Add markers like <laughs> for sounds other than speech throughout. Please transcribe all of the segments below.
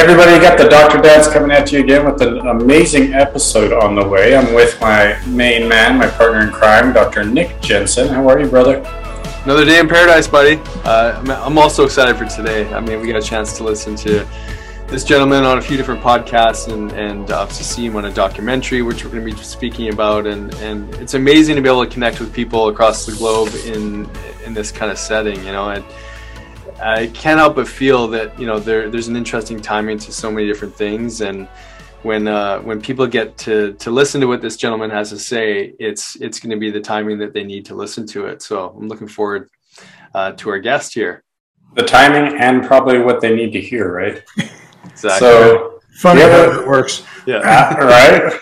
Everybody, got the Dr. Dads coming at you again with an amazing episode on the way. I'm with my main man, my partner in crime, Dr. Nick Jensen. How are you, brother? Another day in paradise, buddy. Uh, I'm also excited for today. I mean, we got a chance to listen to this gentleman on a few different podcasts and, and uh, to see him on a documentary, which we're going to be speaking about. And, and it's amazing to be able to connect with people across the globe in in this kind of setting, you know. And, I can't help but feel that you know there, there's an interesting timing to so many different things, and when uh, when people get to to listen to what this gentleman has to say, it's it's going to be the timing that they need to listen to it. So I'm looking forward uh, to our guest here. The timing and probably what they need to hear, right? <laughs> exactly. So funny how it works. Yeah. <laughs> Uh, right.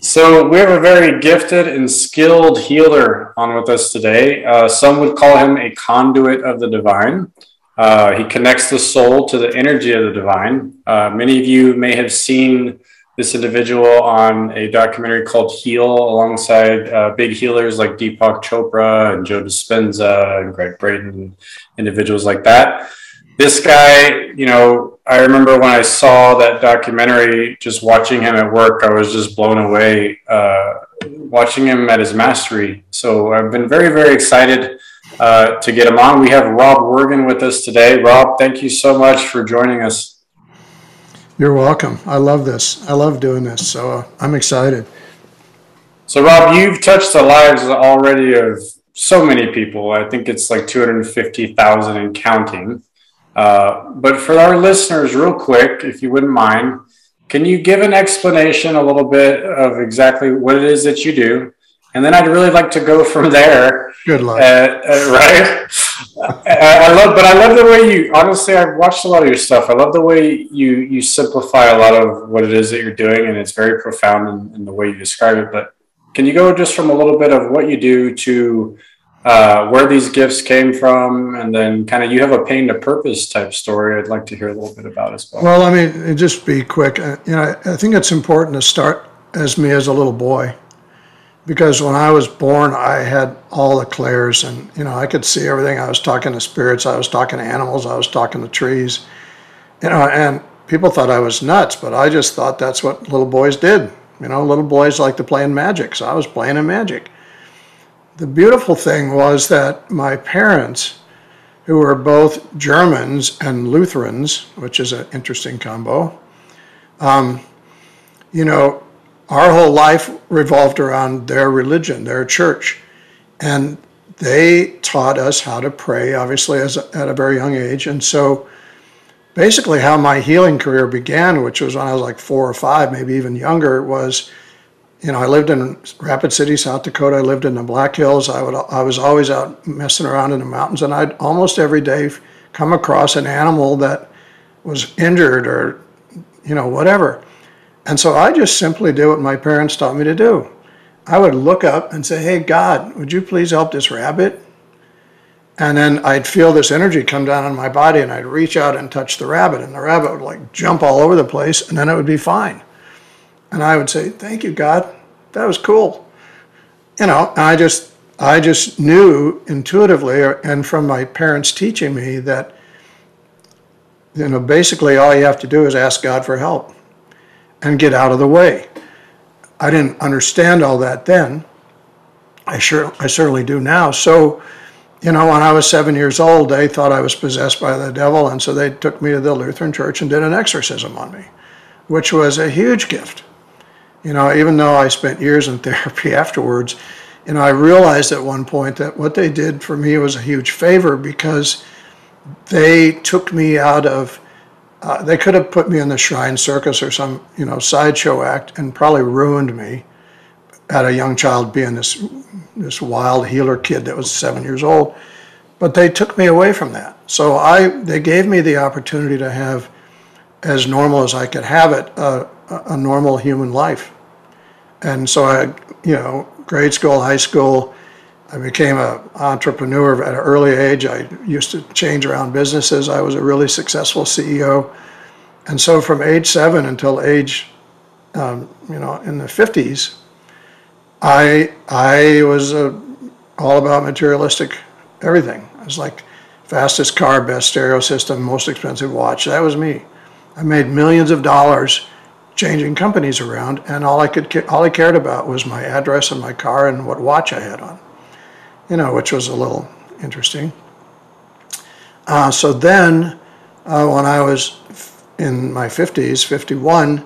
So we have a very gifted and skilled healer on with us today. Uh, some would call him a conduit of the divine. Uh, he connects the soul to the energy of the divine. Uh, many of you may have seen this individual on a documentary called Heal alongside uh, big healers like Deepak Chopra and Joe Dispenza and Gregg Braden, individuals like that. This guy, you know, I remember when I saw that documentary, just watching him at work, I was just blown away uh, watching him at his mastery. So I've been very, very excited uh, to get him on. We have Rob Wergin with us today. Rob, thank you so much for joining us. You're welcome. I love this. I love doing this. So uh, I'm excited. So, Rob, you've touched the lives already of so many people. I think it's like 250,000 and counting. Uh, but for our listeners, real quick, if you wouldn't mind, can you give an explanation a little bit of exactly what it is that you do? And then I'd really like to go <laughs> from there. Good luck. Uh, uh, right? I, I, love, but I love the way you. Honestly, I've watched a lot of your stuff. I love the way you you simplify a lot of what it is that you're doing, and it's very profound in, in the way you describe it. But can you go just from a little bit of what you do to uh, where these gifts came from, and then kind of you have a pain to purpose type story. I'd like to hear a little bit about as well. Well, I mean, just be quick. Uh, you know, I think it's important to start as me as a little boy because when I was born, I had all the clairs, and you know, I could see everything. I was talking to spirits, I was talking to animals, I was talking to trees, you know, and people thought I was nuts, but I just thought that's what little boys did. You know, little boys like to play in magic, so I was playing in magic. The beautiful thing was that my parents, who were both Germans and Lutherans, which is an interesting combo, um, you know, our whole life revolved around their religion, their church. And they taught us how to pray, obviously, as a, at a very young age. And so, basically, how my healing career began, which was when I was like four or five, maybe even younger, was you know, I lived in Rapid City, South Dakota. I lived in the Black Hills. I would, I was always out messing around in the mountains, and I'd almost every day come across an animal that was injured or, you know, whatever. And so I just simply did what my parents taught me to do. I would look up and say, Hey, God, would you please help this rabbit? And then I'd feel this energy come down on my body and I'd reach out and touch the rabbit, and the rabbit would like jump all over the place, and then it would be fine. And I would say, Thank you, God. That was cool. You know, I just I just knew intuitively and from my parents teaching me that you know basically all you have to do is ask God for help and get out of the way. I didn't understand all that then. I sure I certainly do now. So, you know, when I was seven years old, they thought I was possessed by the devil, and so they took me to the Lutheran church and did an exorcism on me, which was a huge gift. You know, even though I spent years in <laughs> therapy afterwards, you know, I realized at one point that what they did for me was a huge favor because they took me out of uh, they could have put me in the shrine circus or some you know sideshow act and probably ruined me. At a young child being this this wild healer kid that was seven years old. But they took me away from that. So i they gave me the opportunity to have as normal as i could have it uh, a normal human life. And so i you know grade school high school I became an entrepreneur at an early age. I used to change around businesses. I was a really successful CEO. And so from age seven until age, um, you know, in the 50s, I, I was all about materialistic everything. I was like fastest car, best stereo system, most expensive watch. That was me. I made millions of dollars changing companies around, and all I could all I cared about was my address and my car and what watch I had on. You know, which was a little interesting. Uh, so then, uh, when I was in my 50s, 51,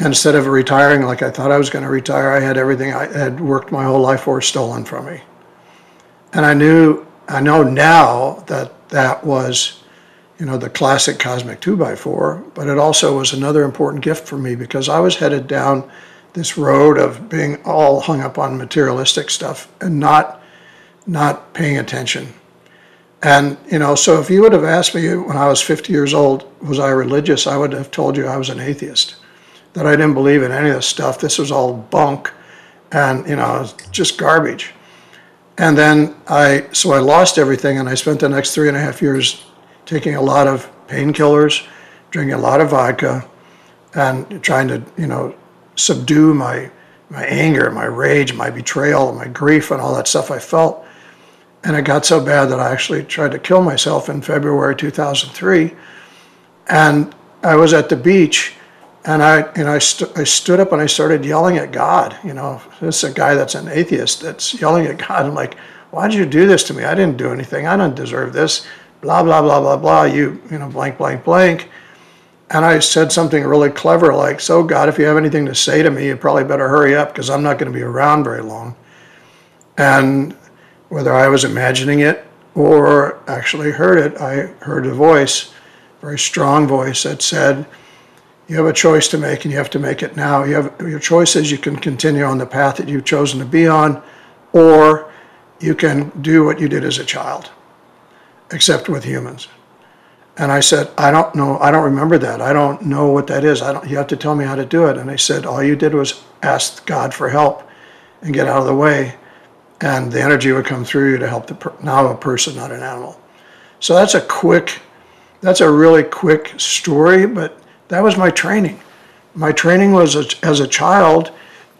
instead of retiring like I thought I was going to retire, I had everything I had worked my whole life for stolen from me. And I knew, I know now that that was, you know, the classic cosmic 2x4, but it also was another important gift for me because I was headed down this road of being all hung up on materialistic stuff and not not paying attention. And you know, so if you would have asked me when I was 50 years old, was I religious? I would have told you I was an atheist that I didn't believe in any of this stuff. This was all bunk and, you know, just garbage. And then I, so I lost everything and I spent the next three and a half years taking a lot of painkillers, drinking a lot of vodka, and trying to, you know, subdue my, my anger, my rage, my betrayal, my grief, and all that stuff I felt. And it got so bad that I actually tried to kill myself in February 2003. And I was at the beach and I, you know, I, st- I stood up and I started yelling at God. You know, this is a guy that's an atheist that's yelling at God. I'm like, why did you do this to me? I didn't do anything. I don't deserve this. Blah blah blah blah blah. You, you know, blank blank blank. And I said something really clever like, "So God, if you have anything to say to me, you probably better hurry up because I'm not going to be around very long." And whether I was imagining it or actually heard it, I heard a voice, a very strong voice that said you have a choice to make and you have to make it now. You have your choice is you can continue on the path that you've chosen to be on, or you can do what you did as a child, except with humans. And I said, I don't know, I don't remember that. I don't know what that is. I don't you have to tell me how to do it. And they said, all you did was ask God for help and get out of the way. And the energy would come through you to help the per- now a person, not an animal. So that's a quick, that's a really quick story, but that was my training. My training was a, as a child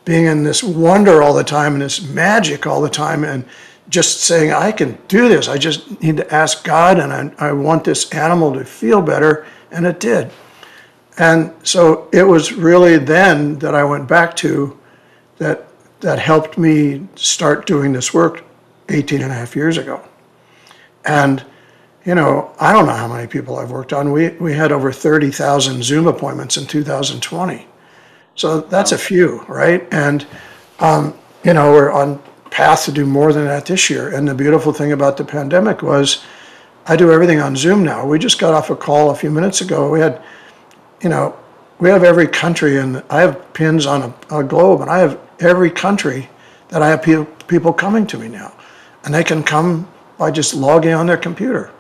being in this wonder all the time and this magic all the time and just saying, I can do this. I just need to ask God and I, I want this animal to feel better. And it did. And so it was really then that I went back to that that helped me start doing this work 18 and a half years ago. And you know, I don't know how many people I've worked on. We, we had over 30,000 Zoom appointments in 2020. So that's a few, right? And, um, you know, we're on path to do more than that this year. And the beautiful thing about the pandemic was I do everything on Zoom now. We just got off a call a few minutes ago. We had, you know, we have every country, and I have pins on a, a globe, and I have every country that I have pe- people coming to me now. And they can come by just logging on their computer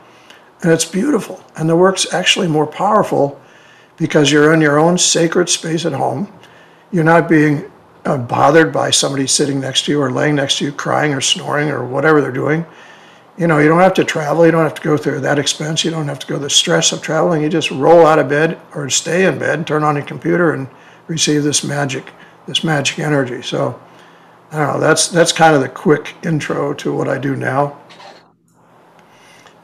and it's beautiful. And the work's actually more powerful because you're in your own sacred space at home. You're not being uh, bothered by somebody sitting next to you or laying next to you crying or snoring or whatever they're doing. You know, you don't have to travel. You don't have to go through that expense. You don't have to go the stress of traveling. You just roll out of bed or stay in bed, turn on your computer, and receive this magic, this magic energy. So, I don't know. That's that's kind of the quick intro to what I do now.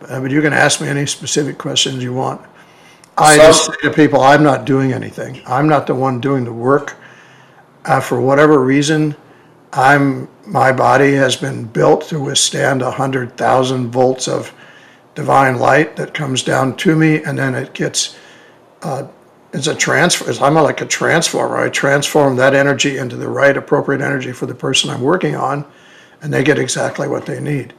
Uh, but you can ask me any specific questions you want. I So- just say to people, I'm not doing anything. I'm not the one doing the work. Uh, for whatever reason, I'm, my body has been built to withstand a hundred thousand volts of divine light that comes down to me and then it gets, uh, it's a transfer, I'm like a transformer. I transform that energy into the right appropriate energy for the person I'm working on and they get exactly what they need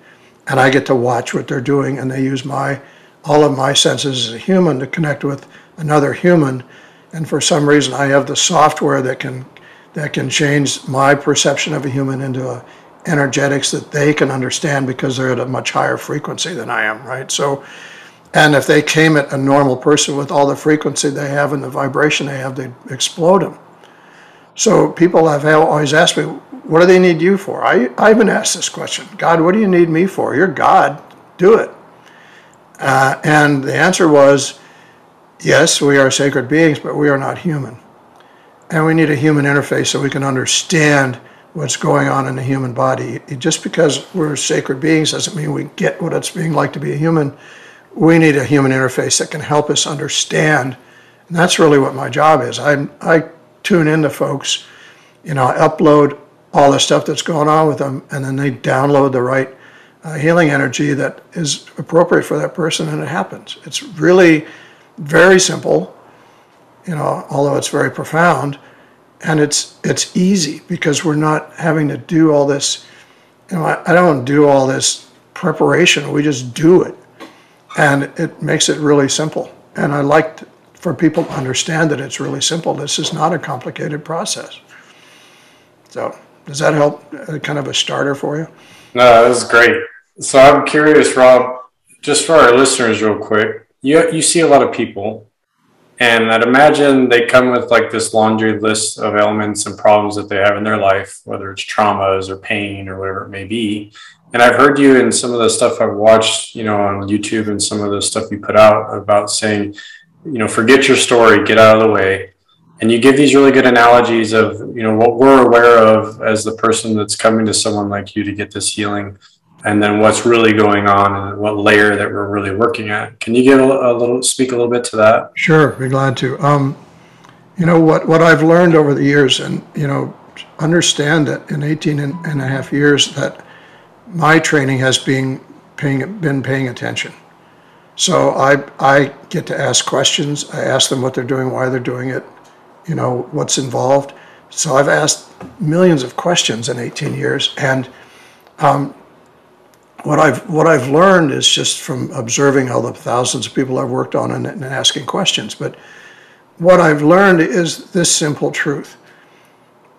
and I get to watch what they're doing, and they use my all of my senses as a human to connect with another human. And for some reason, I have the software that can that can change my perception of a human into a energetics that they can understand because they're at a much higher frequency than I am, right? So, and if they came at a normal person with all the frequency they have and the vibration they have, they'd explode them. So people have always asked me, what do they need you for? I, I even asked this question God, what do you need me for? You're God, do it. Uh, and the answer was yes, we are sacred beings, but we are not human. And we need a human interface so we can understand what's going on in the human body. Just because we're sacred beings doesn't mean we get what it's being like to be a human. We need a human interface that can help us understand. And that's really what my job is. I, I tune into folks, you know, I upload all the stuff that's going on with them, and then they download the right uh, healing energy that is appropriate for that person, and it happens. It's really very simple, you know, although it's very profound, and it's it's easy because we're not having to do all this. You know, I, I don't do all this preparation. We just do it, and it makes it really simple. And I like for people to understand that it's really simple. This is not a complicated process. So. Does that help? Uh, kind of a starter for you? No, that was great. So I'm curious, Rob, just for our listeners, real quick. You you see a lot of people, and I'd imagine they come with like this laundry list of ailments and problems that they have in their life, whether it's traumas or pain or whatever it may be. And I've heard you in some of the stuff I've watched, you know, on YouTube and some of the stuff you put out about saying, you know, forget your story, get out of the way and you give these really good analogies of you know what we're aware of as the person that's coming to someone like you to get this healing and then what's really going on and what layer that we're really working at can you give a, a little speak a little bit to that sure be glad to um, you know what what i've learned over the years and you know understand that in 18 and, a half years that my training has been paying been paying attention so I, I get to ask questions. I ask them what they're doing, why they're doing it, you know, what's involved. So I've asked millions of questions in 18 years, and um, what I've what I've learned is just from observing all the thousands of people I've worked on and, and asking questions. But what I've learned is this simple truth: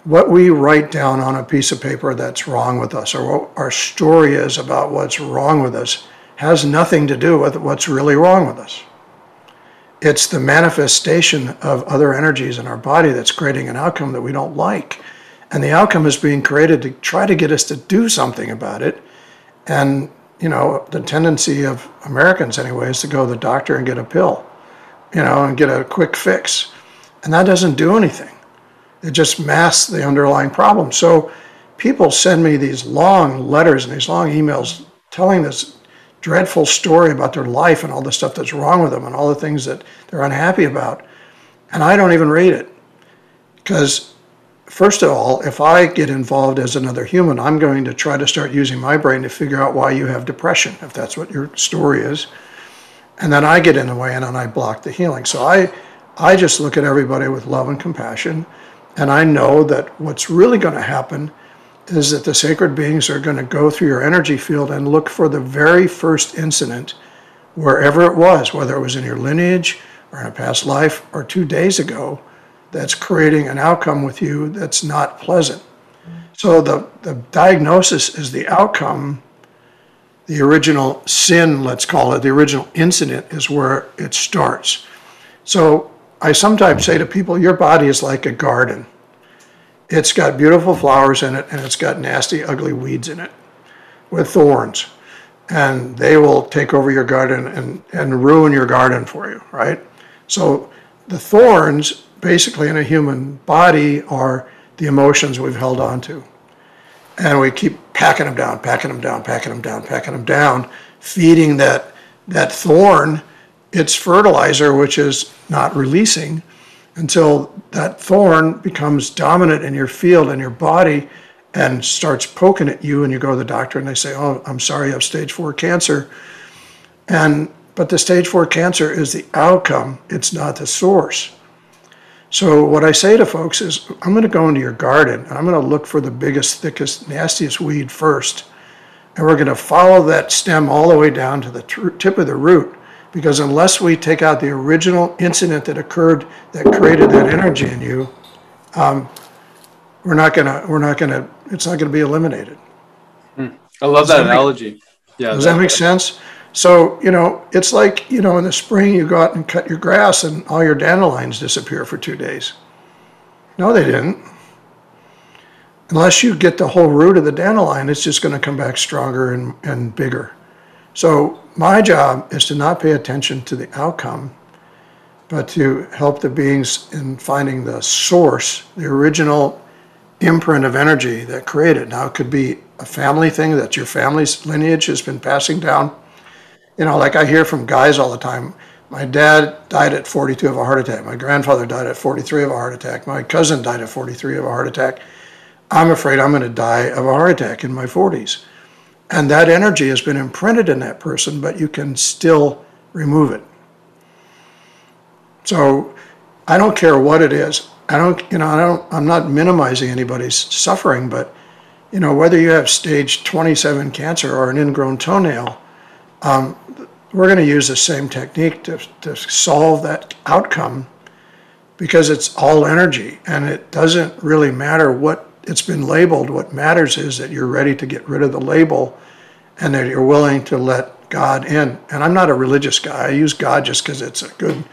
what we write down on a piece of paper that's wrong with us, or what our story is about what's wrong with us, has nothing to do with what's really wrong with us it's the manifestation of other energies in our body that's creating an outcome that we don't like. And the outcome is being created to try to get us to do something about it. And, you know, the tendency of Americans anyway is to go to the doctor and get a pill, you know, and get a quick fix. And that doesn't do anything. It just masks the underlying problem. So people send me these long letters and these long emails telling this dreadful story about their life and all the stuff that's wrong with them and all the things that they're unhappy about. And I don't even read it. Because, first of all, if I get involved as another human, I'm going to try to start using my brain to figure out why you have depression, if that's what your story is. And then I get in the way and then I block the healing. So I, I just look at everybody with love and compassion. And I know that what's really going to happen is that the sacred beings are going to go through your energy field and look for the very first incident, wherever it was, whether it was in your lineage or in a past life or two days ago, that's creating an outcome with you that's not pleasant. So the, the diagnosis is the outcome. The original sin, let's call it, the original incident is where it starts. So I sometimes say to people, your body is like a garden it's got beautiful flowers in it and it's got nasty, ugly weeds in it with thorns. And they will take over your garden and, and ruin your garden for you, right? So the thorns, basically in a human body, are the emotions we've held on to. And we keep packing them down, packing them down, packing them down, packing them down, feeding that, that thorn its fertilizer, which is not releasing until that thorn becomes dominant in your field and your body and starts poking at you and you go to the doctor and they say oh i'm sorry you have stage four cancer and but the stage four cancer is the outcome it's not the source so what i say to folks is i'm going to go into your garden and i'm going to look for the biggest thickest nastiest weed first and we're going to follow that stem all the way down to the tip of the root because unless we take out the original incident that occurred that created that energy in you, um, we're not gonna, we're not gonna, it's not gonna be eliminated. Hmm. I love that, that analogy. Make, yeah. Does that, that make sense? So, you know, it's like, you know, in the spring you go out and cut your grass and all your dandelions disappear for two days. No, they didn't. unless you get the whole root of the dandelion, it's just going to come back stronger and, and bigger. So my job is to not pay attention to the outcome, but to help the beings in finding the source, the original imprint of energy that created. Now it could be a family thing that your family's lineage has been passing down. You know, like I hear from guys all the time. My dad died at 42 of a heart attack. My grandfather died at 43 of a heart attack. My cousin died at 43 of a heart attack. I'm afraid I'm going to die of a heart attack in my 40s. And that energy has been imprinted in that person, but you can still remove it. So I don't care what it is. I don't, you know, I don't, I'm not minimizing anybody's suffering, but, you know, whether you have stage 27 cancer or an ingrown toenail, um, we're going to use the same technique to, to solve that outcome because it's all energy and it doesn't really matter what it's been labeled. What matters is that you're ready to get rid of the label and that you're willing to let God in. And I'm not a religious guy. I use God just because it's a good,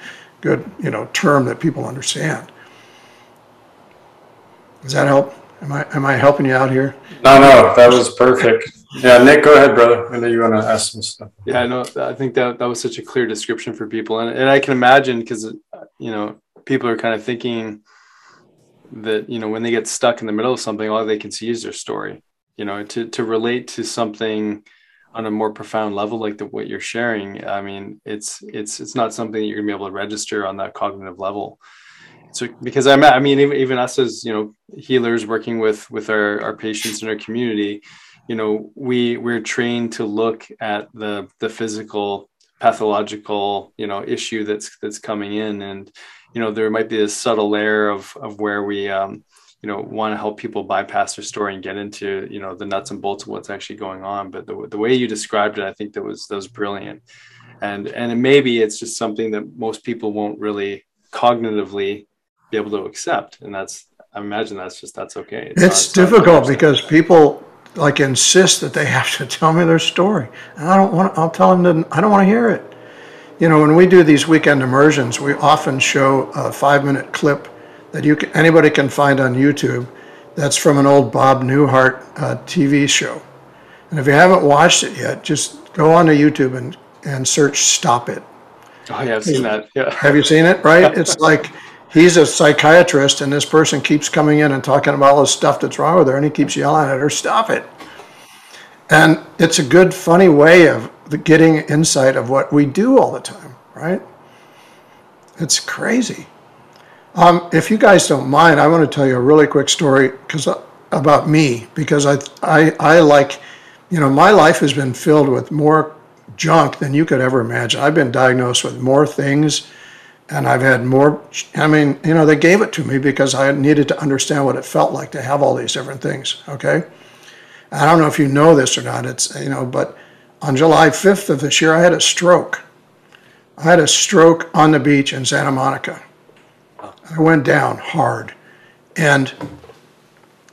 good, you know, term that people understand. Does that help? Am I am I helping you out here? No, no, that was perfect. Yeah, Nick, go ahead, brother. I know you want to ask some stuff. Yeah, I know. I think that that was such a clear description for people, and and I can imagine because you know people are kind of thinking that you know when they get stuck in the middle of something, all they can see is their story. You know, to to relate to something on a more profound level like the what you're sharing. I mean, it's it's it's not something that you're gonna be able to register on that cognitive level. So because I'm I mean even, even us as you know healers working with with our our patients in our community, you know we we're trained to look at the the physical pathological you know issue that's that's coming in. And you know there might be a subtle layer of of where we um, you know want to help people bypass their story and get into you know the nuts and bolts of what's actually going on. But the, the way you described it i think that was that was brilliant. And and maybe it's just something that most people won't really cognitively be able to accept. And that's i imagine that's just that's okay. It's, it's difficult because people like insist that they have to <laughs> tell me their story and i don't want To, i'll tell them that i don't want to hear it you know, when we do these weekend immersions, we often show a five minute clip that you can, anybody can find on YouTube that's from an old Bob Newhart uh, TV show. And if you haven't watched it yet, just go on to YouTube and, and search Stop It. Oh, yeah, I've seen that. Yeah. Have you seen it? Right? <laughs> It's like he's a psychiatrist, and this person keeps coming in and talking about all the stuff that's wrong with her, and he keeps yelling at her, Stop it. And it's a good, funny way of getting insight of what we do all the time, right? It's crazy. Um, if you guys don't mind, I want to tell you a really quick story because uh, about me because I, I I like, you know, my life has been filled with more junk than you could ever imagine. I've been diagnosed with more things, and I've had more. I mean, you know, they gave it to me because I needed to understand what it felt like to have all these different things. Okay, I don't know if you know this or not. It's you know, but on July 5th of this year, I had a stroke. I had a stroke on the beach in Santa Monica. I went down hard. And,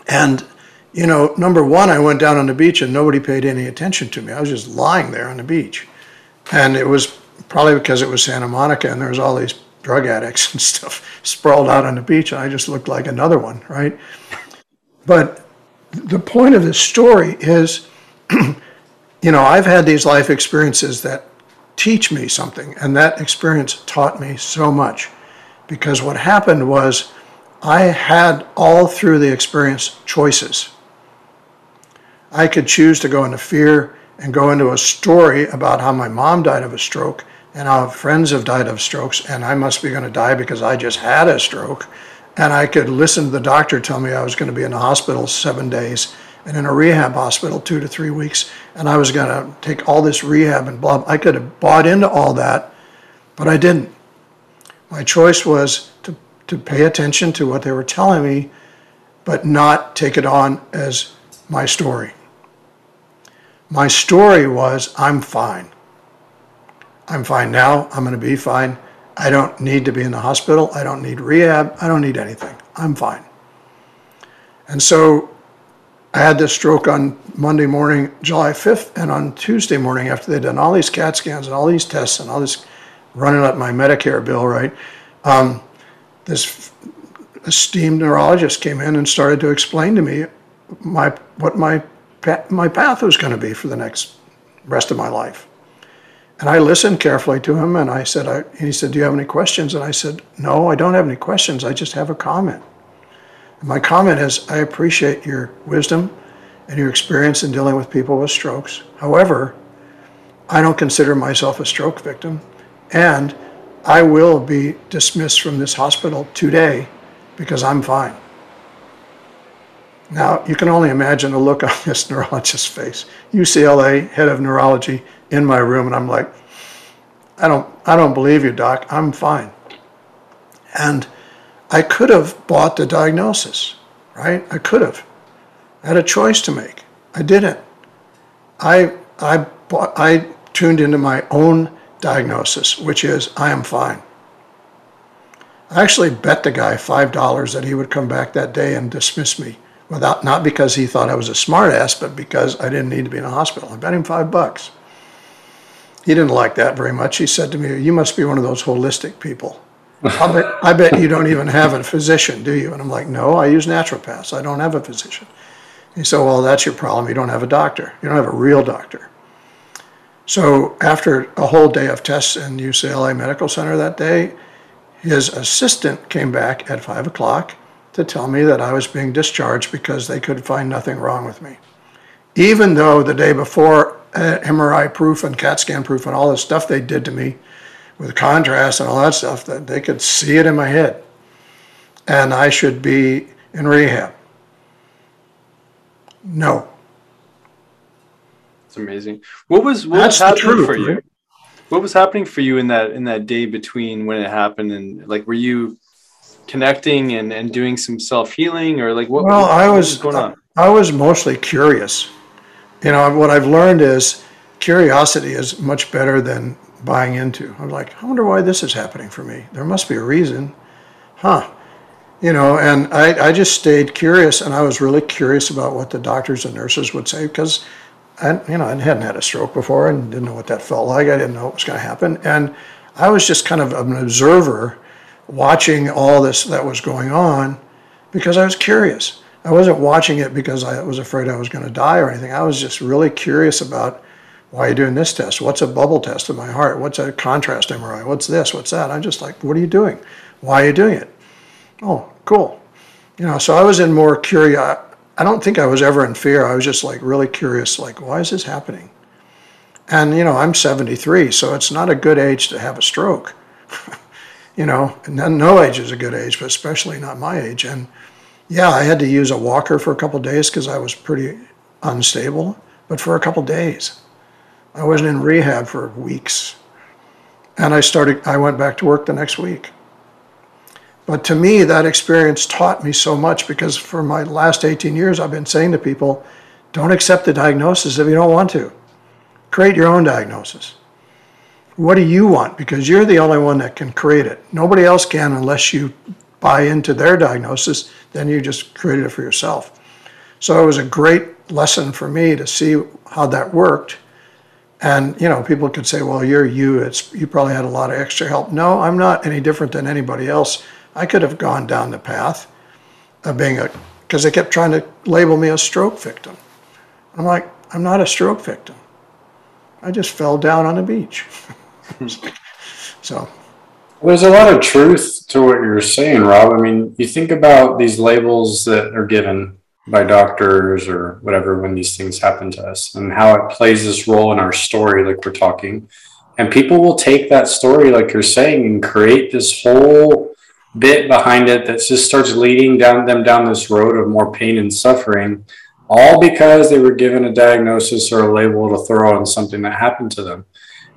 and, you know, number one, I went down on the beach and nobody paid any attention to me. I was just lying there on the beach. And it was probably because it was Santa Monica and there was all these drug addicts and stuff sprawled out on the beach. And I just looked like another one, right? But the point of this story is <clears throat> you know, I've had these life experiences that teach me something, and that experience taught me so much. Because what happened was I had all through the experience choices. I could choose to go into fear and go into a story about how my mom died of a stroke and how friends have died of strokes, and I must be going to die because I just had a stroke. And I could listen to the doctor tell me I was going to be in the hospital seven days and in a rehab hospital two to three weeks, and I was going to take all this rehab and blah. I could have bought into all that, but I didn't. My choice was to, to pay attention to what they were telling me, but not take it on as my story. My story was I'm fine. I'm fine now. I'm going to be fine. I don't need to be in the hospital. I don't need rehab. I don't need anything. I'm fine. And so I had this stroke on Monday morning, July 5th, and on Tuesday morning, after they'd done all these CAT scans and all these tests and all this running up my Medicare bill, right? Um, this esteemed neurologist came in and started to explain to me my what my my path was going to be for the next rest of my life. And I listened carefully to him, and I said, I, he said, "Do you have any questions?" And I said, "No, I don't have any questions. I just have a comment." And my comment is, I appreciate your wisdom and your experience in dealing with people with strokes. However, I don't consider myself a stroke victim, and I will be dismissed from this hospital today because I'm fine. Now, you can only imagine the look <laughs> on this neurologist's face. UCLA head of neurology in my room, and I'm like, I don't, I don't believe you, doc. I'm fine. And I could have bought the diagnosis, right? I could have. I had a choice to make. I didn't. I, I, bought, I tuned into my own diagnosis, which is I am fine. I actually bet the guy $5 that he would come back that day and dismiss me without not because he thought I was a smartass, but because I didn't need to be in a hospital. I bet him five bucks. He didn't like that very much. He said to me, "You must be one of those holistic people. I <laughs> bet, I bet you don't even have a physician, do you?" And I'm like, "No, I use naturopaths. I don't have a physician." He said, "Well, that's your problem. You don't have a doctor. You don't have a real doctor." So after a whole day of tests in UCLA Medical Center that day, his assistant came back at five o'clock to tell me that I was being discharged because they could find nothing wrong with me. Even though the day before, uh, MRI proof and CAT scan proof and all the stuff they did to me with contrast and all that stuff, that they could see it in my head. And I should be in rehab. No. It's amazing. What was what That's was happening truth, for you? What was happening for you in that in that day between when it happened and like were you connecting and, and doing some self healing or like what, Well, what I what was going on? I was mostly curious. You know, what I've learned is curiosity is much better than buying into. I'm like, I wonder why this is happening for me. There must be a reason. Huh. You know, and I, I just stayed curious and I was really curious about what the doctors and nurses would say because I, you know, I hadn't had a stroke before and didn't know what that felt like. I didn't know what was going to happen. And I was just kind of an observer watching all this that was going on because I was curious. I wasn't watching it because I was afraid I was going to die or anything. I was just really curious about why are you doing this test? What's a bubble test of my heart? What's a contrast MRI? What's this? What's that? I'm just like, what are you doing? Why are you doing it? Oh, cool. You know, so I was in more curious. I don't think I was ever in fear. I was just like really curious, like, why is this happening? And, you know, I'm 73, so it's not a good age to have a stroke. <laughs> you know, no age is a good age, but especially not my age. And yeah, I had to use a walker for a couple days because I was pretty unstable, but for a couple days. I wasn't in rehab for weeks. And I started, I went back to work the next week. But to me, that experience taught me so much because for my last 18 years, I've been saying to people, don't accept the diagnosis if you don't want to. Create your own diagnosis. What do you want? Because you're the only one that can create it. Nobody else can unless you buy into their diagnosis, then you just created it for yourself. So it was a great lesson for me to see how that worked. And you know, people could say, "Well, you're you. It's you probably had a lot of extra help." No, I'm not any different than anybody else. I could have gone down the path of being a because they kept trying to label me a stroke victim. I'm like, I'm not a stroke victim. I just fell down on the beach. <laughs> <laughs> so There's a lot of truth to what you're saying, Rob. I mean, you think about these labels that are given by doctors or whatever when these things happen to us and how it plays this role in our story, like we're talking. And people will take that story, like you're saying, and create this whole bit behind it that just starts leading down them down this road of more pain and suffering, all because they were given a diagnosis or a label to throw on something that happened to them.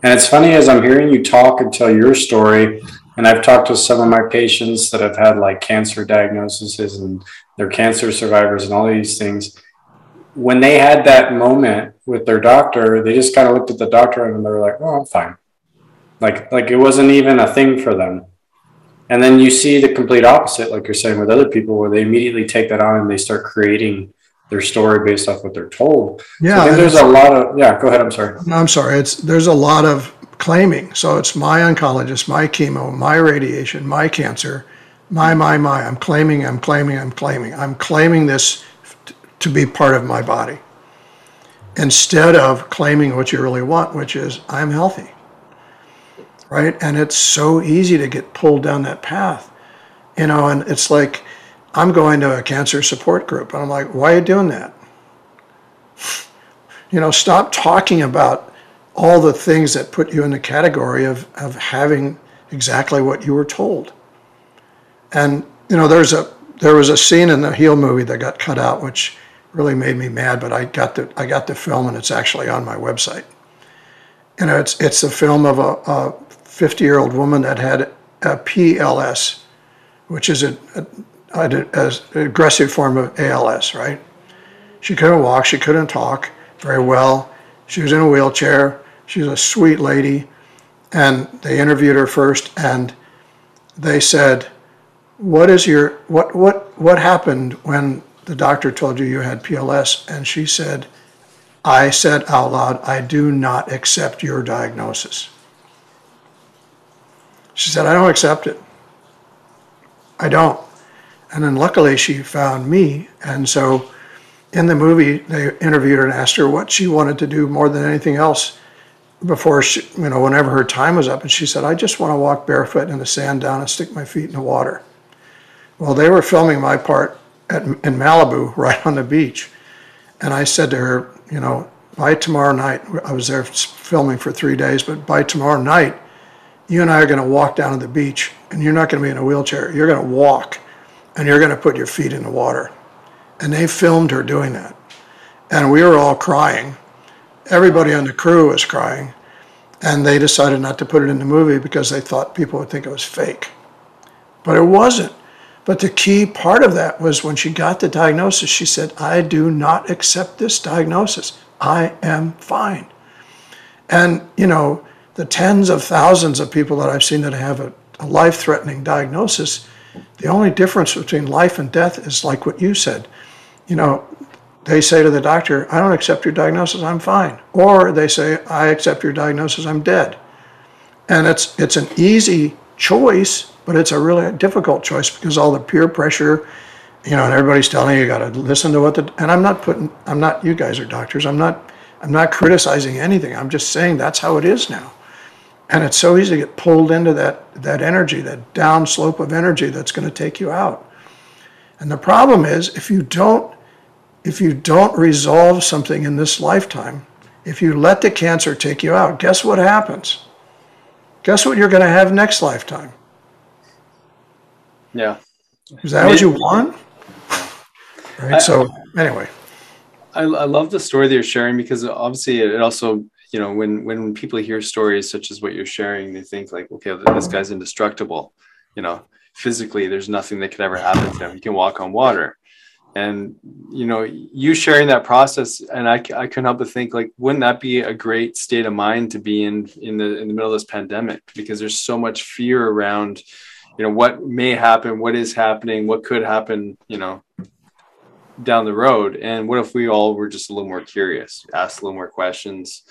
And it's funny as I'm hearing you talk and tell your story, and I've talked to some of my patients that have had like cancer diagnoses and they're cancer survivors and all these things. When they had that moment with their doctor, they just kind of looked at the doctor and they were like, "Oh, I'm fine." Like like it wasn't even a thing for them. And then you see the complete opposite, like you're saying with other people, where they immediately take that on and they start creating their story based off what they're told. yeah, So I think and there's a lot of yeah. Go ahead. I'm sorry. No, I'm sorry. It's there's a lot of claiming. So it's my oncologist, my chemo, my radiation, my cancer, my my my. I'm claiming. I'm claiming. I'm claiming. I'm claiming this to be part of my body instead of claiming what you really want, which is I'm healthy. Right? And it's so easy to get pulled down that path. You know, and it's like I'm going to a cancer support group and I'm like, why are you doing that? <laughs> You know, stop talking about all the things that put you in the category of, of having exactly what you were told. And you know, there's a there was a scene in the Heal movie that got cut out, which really made me mad. But I got the I got the film, and it's actually on my website. You know, it's it's a film of a 50 year old woman that had a PLS, which is a, a, a, a aggressive form of ALS, right? She couldn't walk, she couldn't talk very well. She was in a wheelchair. She's a sweet lady. And they interviewed her first, and they said, what is your what what what happened when the doctor told you you had PLS and she said I said out loud I do not accept your diagnosis. She said I don't accept it. I don't. And then luckily she found me and so in the movie they interviewed her and asked her what she wanted to do more than anything else before she, you know whenever her time was up and she said I just want to walk barefoot in the sand down and stick my feet in the water. Well, they were filming my part at, in Malibu, <laughs> right on the beach. And I said to her, you know, by tomorrow night, I was there filming for three days, but by tomorrow night, you and I are going to walk down to the beach and you're not going to be in a wheelchair. You're going to walk and you're going to put your feet in the water. And they filmed her doing that. And we were all crying. Everybody on the crew was crying. And they decided not to put it in the movie because they thought people would think it was fake. But it wasn't. But the key part of that was when she got the diagnosis, she said, I do not accept this diagnosis. I am fine. And, you know, the tens of thousands of people that I've seen that have a, a life threatening diagnosis, the only difference between life and death is like what you said. You know, they say to the doctor, I don't accept your diagnosis, I'm fine. Or they say, I accept your diagnosis, I'm dead. And it's, it's an easy choice but it's a really difficult choice because all the peer pressure, you know, and everybody's telling you you got to listen to what the and I'm not putting I'm not you guys are doctors. I'm not I'm not criticizing anything. I'm just saying that's how it is now. And it's so easy to get pulled into that that energy, that down slope of energy that's going to take you out. And the problem is if you don't if you don't resolve something in this lifetime, if you let the cancer take you out, guess what happens? Guess what you're going to have next lifetime? Yeah. Is that what you want? Right. I, so anyway. I, I love the story that you're sharing because obviously it also, you know, when when people hear stories such as what you're sharing, they think like, okay, this guy's indestructible. You know, physically, there's nothing that could ever happen to him. He can walk on water. And you know, you sharing that process, and I, I couldn't help but think like, wouldn't that be a great state of mind to be in in the in the middle of this pandemic? Because there's so much fear around you know what may happen what is happening what could happen you know down the road and what if we all were just a little more curious asked a little more questions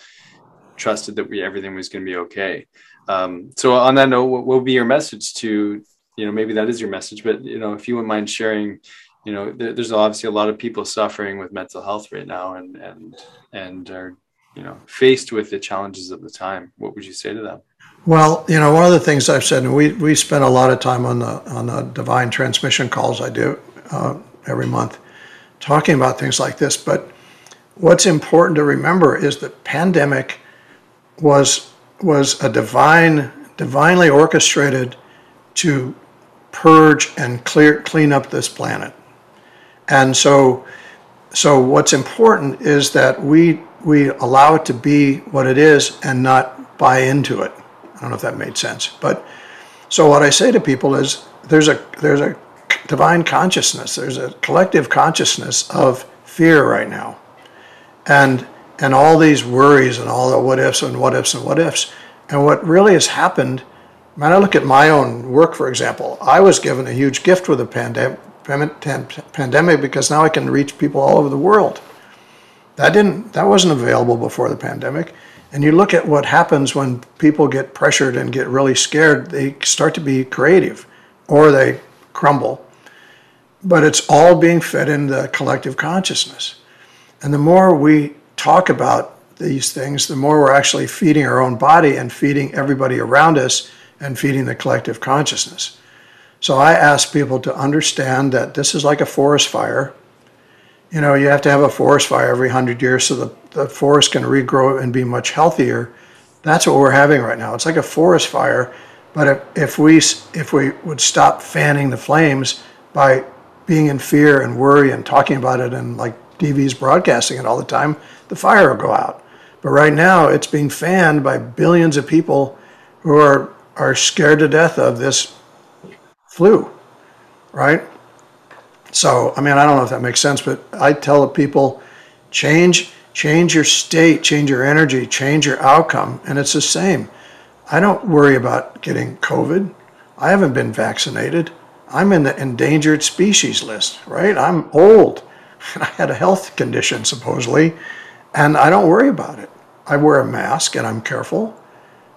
trusted that we everything was going to be okay um, so on that note what will be your message to you know maybe that is your message but you know if you wouldn't mind sharing you know there, there's obviously a lot of people suffering with mental health right now and and and are you know faced with the challenges of the time what would you say to them well, you know, one of the things I've said, and we, we spend a lot of time on the on the divine transmission calls I do uh, every month, talking about things like this. But what's important to remember is that pandemic was was a divine, divinely orchestrated to purge and clear clean up this planet. And so, so what's important is that we we allow it to be what it is and not buy into it. I don't know if that made sense. But so what I say to people is there's a there's a divine consciousness, there's a collective consciousness of fear right now. And and all these worries and all the what ifs and what ifs and what ifs. And what really has happened, when I look at my own work, for example, I was given a huge gift with the pandemic pandemic because now I can reach people all over the world. That didn't that wasn't available before the pandemic. And you look at what happens when people get pressured and get really scared, they start to be creative or they crumble. but it's all being fed in the collective consciousness. And the more we talk about these things, the more we're actually feeding our own body and feeding everybody around us and feeding the collective consciousness. So I ask people to understand that this is like a forest fire. You know, you have to have a forest fire every hundred years so the, the forest can regrow and be much healthier. That's what we're having right now. It's like a forest fire, but if, if we if we would stop fanning the flames by being in fear and worry and talking about it and like TV's broadcasting it all the time, the fire will go out. But right now, it's being fanned by billions of people who are are scared to death of this flu, right? So, I mean, I don't know if that makes sense, but I tell people change change your state, change your energy, change your outcome, and it's the same. I don't worry about getting COVID. I haven't been vaccinated. I'm in the endangered species list, right? I'm old. <laughs> I had a health condition supposedly, and I don't worry about it. I wear a mask and I'm careful,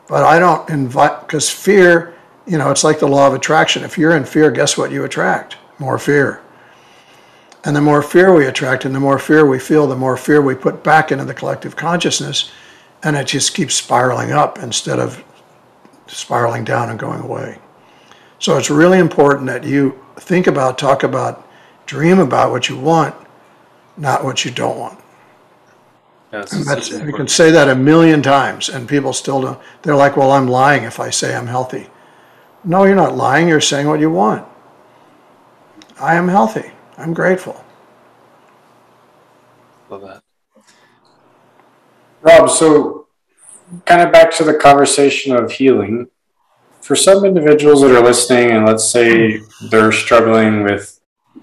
but I don't invite because fear, you know, it's like the law of attraction. If you're in fear, guess what you attract? More fear. And the more fear we attract and the more fear we feel, the more fear we put back into the collective consciousness, and it just keeps spiraling up instead of spiraling down and going away. So it's really important that you think about, talk about, dream about what you want, not what you don't want. Yes, And that's, you can say that a million times and people still don't, they're like, well, I'm lying if I say I'm healthy. No, you're not lying, you're saying what you want. I am healthy, I'm grateful. Love that. Rob, so kind of back to the conversation of healing. For some individuals that are listening, and let's say they're struggling with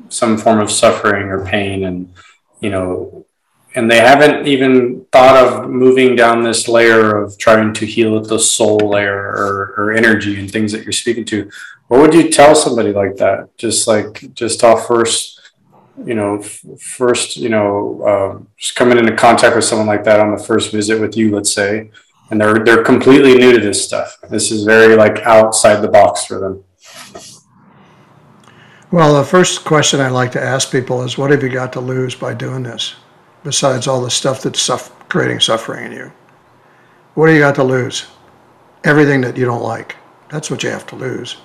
some form of suffering or pain, and you know, and they haven't even thought of moving down this layer of trying to heal at the soul layer or, or energy and things that you're speaking to, what would you tell somebody like that? Just like just off first, you know, first, you know, uh, just coming into contact with someone like that on the first visit with you, let's say, and they're they're completely new to this stuff. This is very like outside the box for them. Well, the first question I like to ask people is, what have you got to lose by doing this? Besides all the stuff that's creating suffering in you. What do you got to lose? Everything that you don't like. That's what you have to lose.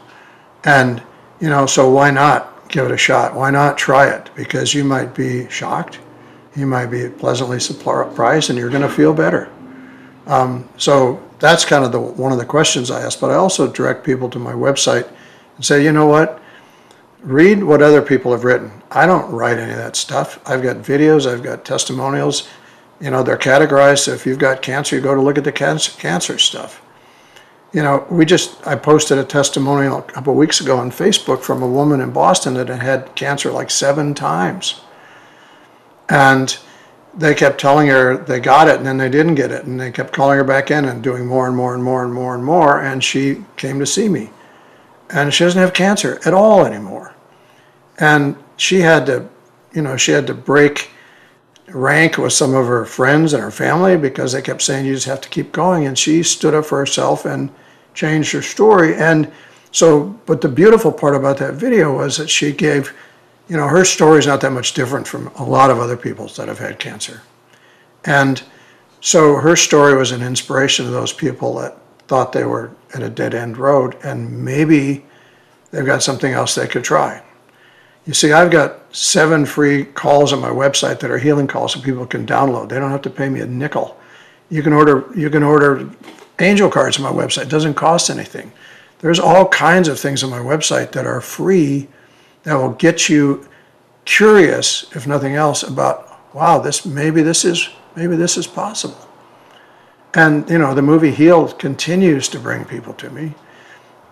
And, you know, so why not give it a shot? Why not try it? Because you might be shocked, you might be pleasantly surprised, and you're going to feel better. Um, so that's kind of the one of the questions I ask. But I also direct people to my website and say, you know what? Read what other people have written. I don't write any of that stuff. I've got videos, I've got testimonials. You know, they're categorized. So if you've got cancer, you go to look at the cancer, cancer stuff. You know, we just, I posted a testimonial a couple weeks ago on Facebook from a woman in Boston that had had cancer like seven times. And they kept telling her they got it and then they didn't get it. And they kept calling her back in and doing more and more and more and more and more. And she came to see me. And she doesn't have cancer at all anymore. And she had to, you know, she had to break rank with some of her friends and her family because they kept saying you just have to keep going. And she stood up for herself and changed her story. And so, but the beautiful part about that video was that she gave, you know, her story is not that much different from a lot of other people's that have had cancer. And so her story was an inspiration to those people that thought they were at a dead end road and maybe they've got something else they could try. You see, I've got seven free calls on my website that are healing calls that people can download. They don't have to pay me a nickel. You can order you can order angel cards on my website. It doesn't cost anything. There's all kinds of things on my website that are free that will get you curious, if nothing else, about wow, this maybe this is maybe this is possible. And you know, the movie Healed continues to bring people to me.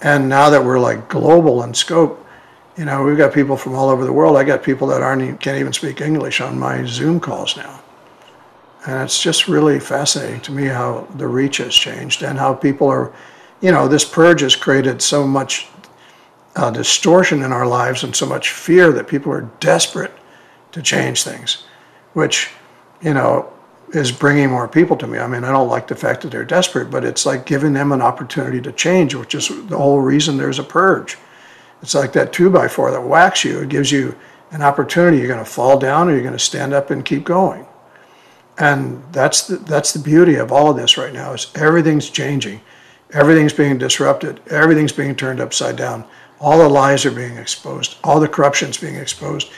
And now that we're like global in scope, you know, we've got people from all over the world. I got people that aren't can't even speak English on my Zoom calls now. And it's just really fascinating to me how the reach has changed and how people are, you know, this purge has created so much uh, distortion in our lives and so much fear that people are desperate to change things, which, you know, is bringing more people to me. I mean, I don't like the fact that they're desperate, but it's like giving them an opportunity to change, which is the whole reason there's a purge. It's like that two by four that whacks you. It gives you an opportunity. You're going to fall down or you're going to stand up and keep going. And that's the, that's the beauty of all of this right now is everything's changing. Everything's being disrupted. Everything's being turned upside down. All the lies are being exposed. All the corruption's being exposed.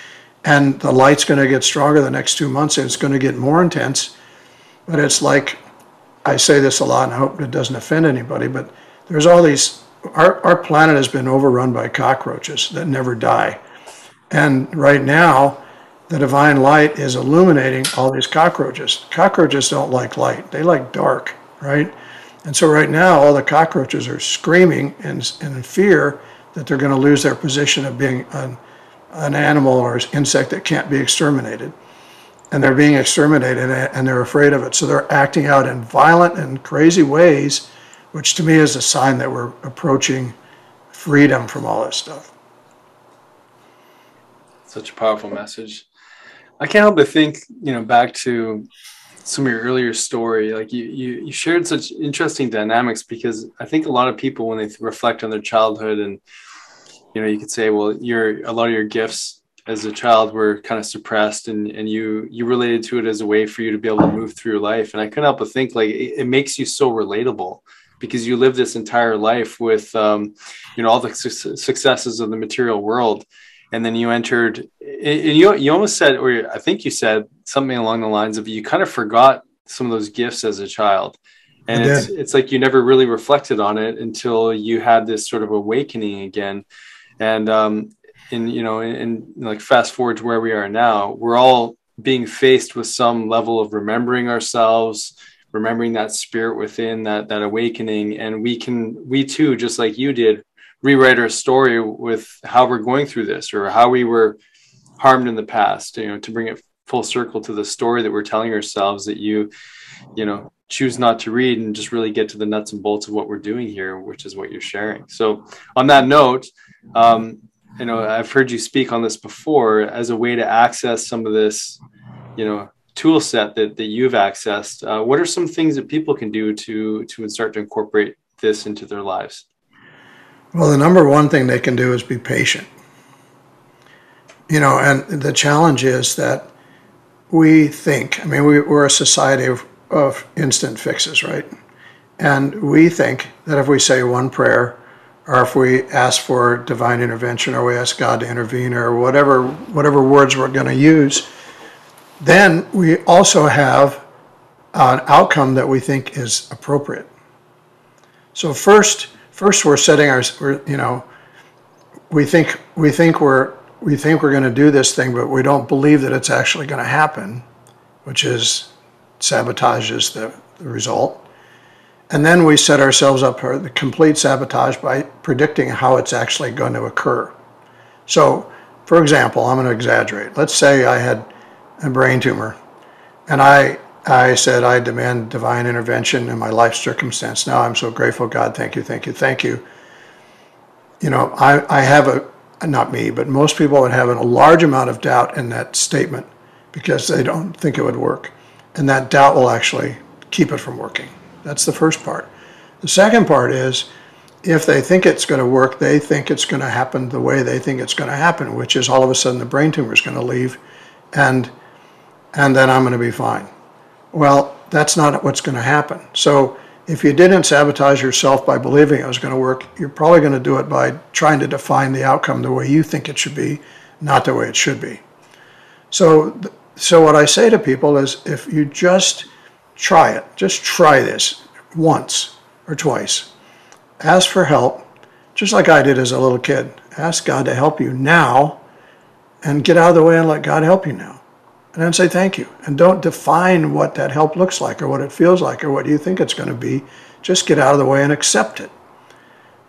And the light's going to get stronger the next two months and it's going to get more intense. But it's like, I say this a lot and I hope it doesn't offend anybody, but there's all these, our, our planet has been overrun by cockroaches that never die. And right now, the divine light is illuminating all these cockroaches. Cockroaches don't like light, they like dark, right? And so right now, all the cockroaches are screaming in, in fear that they're going to lose their position of being an, an animal or an insect that can't be exterminated. And they're being exterminated and they're afraid of it. So they're acting out in violent and crazy ways, which to me is a sign that we're approaching freedom from all this stuff. Such a powerful message. I can't help but think, you know, back to some of your earlier story. Like you, you, you shared such interesting dynamics because I think a lot of people, when they reflect on their childhood, and you know, you could say, well, your a lot of your gifts as a child were kind of suppressed, and and you you related to it as a way for you to be able to move through life. And I couldn't help but think, like, it, it makes you so relatable because you lived this entire life with, um, you know, all the su- successes of the material world. And then you entered and you you almost said or I think you said something along the lines of you kind of forgot some of those gifts as a child. And it's it's like you never really reflected on it until you had this sort of awakening again. And um and you know and like fast forward to where we are now we're all being faced with some level of remembering ourselves remembering that spirit within that that awakening. And we can we too just like you did rewrite our story with how we're going through this or how we were harmed in the past you know to bring it full circle to the story that we're telling ourselves that you you know choose not to read and just really get to the nuts and bolts of what we're doing here which is what you're sharing. So on that note um, you know i've heard you speak on this before as a way to access some of this you know tool set that, that you've accessed uh, what are some things that people can do to to start to incorporate this into their lives well, the number one thing they can do is be patient. You know, and the challenge is that we think, I mean, we, are a society of, of instant fixes, right? And we think that if we say one prayer, or if we ask for divine intervention, or we ask God to intervene, or whatever whatever words we're going to use, then we also have an outcome that we think is appropriate. So first, first we're setting our, we're, you know, we think we think we're we think we're going to do this thing, but we don't believe that it's actually going to happen, which is sabotages the, the result. And then we set ourselves up for the complete sabotage by predicting how it's actually going to occur. So, for example, I'm going to exaggerate. Let's say I had a brain tumor and I I said, I demand divine intervention in my life circumstance. Now I'm so grateful, God. Thank you, thank you, thank you. You know, I, I have a, not me, but most people would have a large amount of doubt in that statement because they don't think it would work. And that doubt will actually keep it from working. That's the first part. The second part is if they think it's going to work, they think it's going to happen the way they think it's going to happen, which is all of a sudden the brain tumor is going to leave and and then I'm going to be fine. Well, that's not what's going to happen. So if you didn't sabotage yourself by believing it was going to work, you're probably going to do it by trying to define the outcome the way you think it should be, not the way it should be. So, so what I say to people is if you just try it, just try this once or twice, ask for help, just like I did as a little kid. Ask God to help you now and get out of the way and let God help you now and then say thank you. And don't define what that help looks like or what it feels like or what you think it's going to be. Just get out of the way and accept it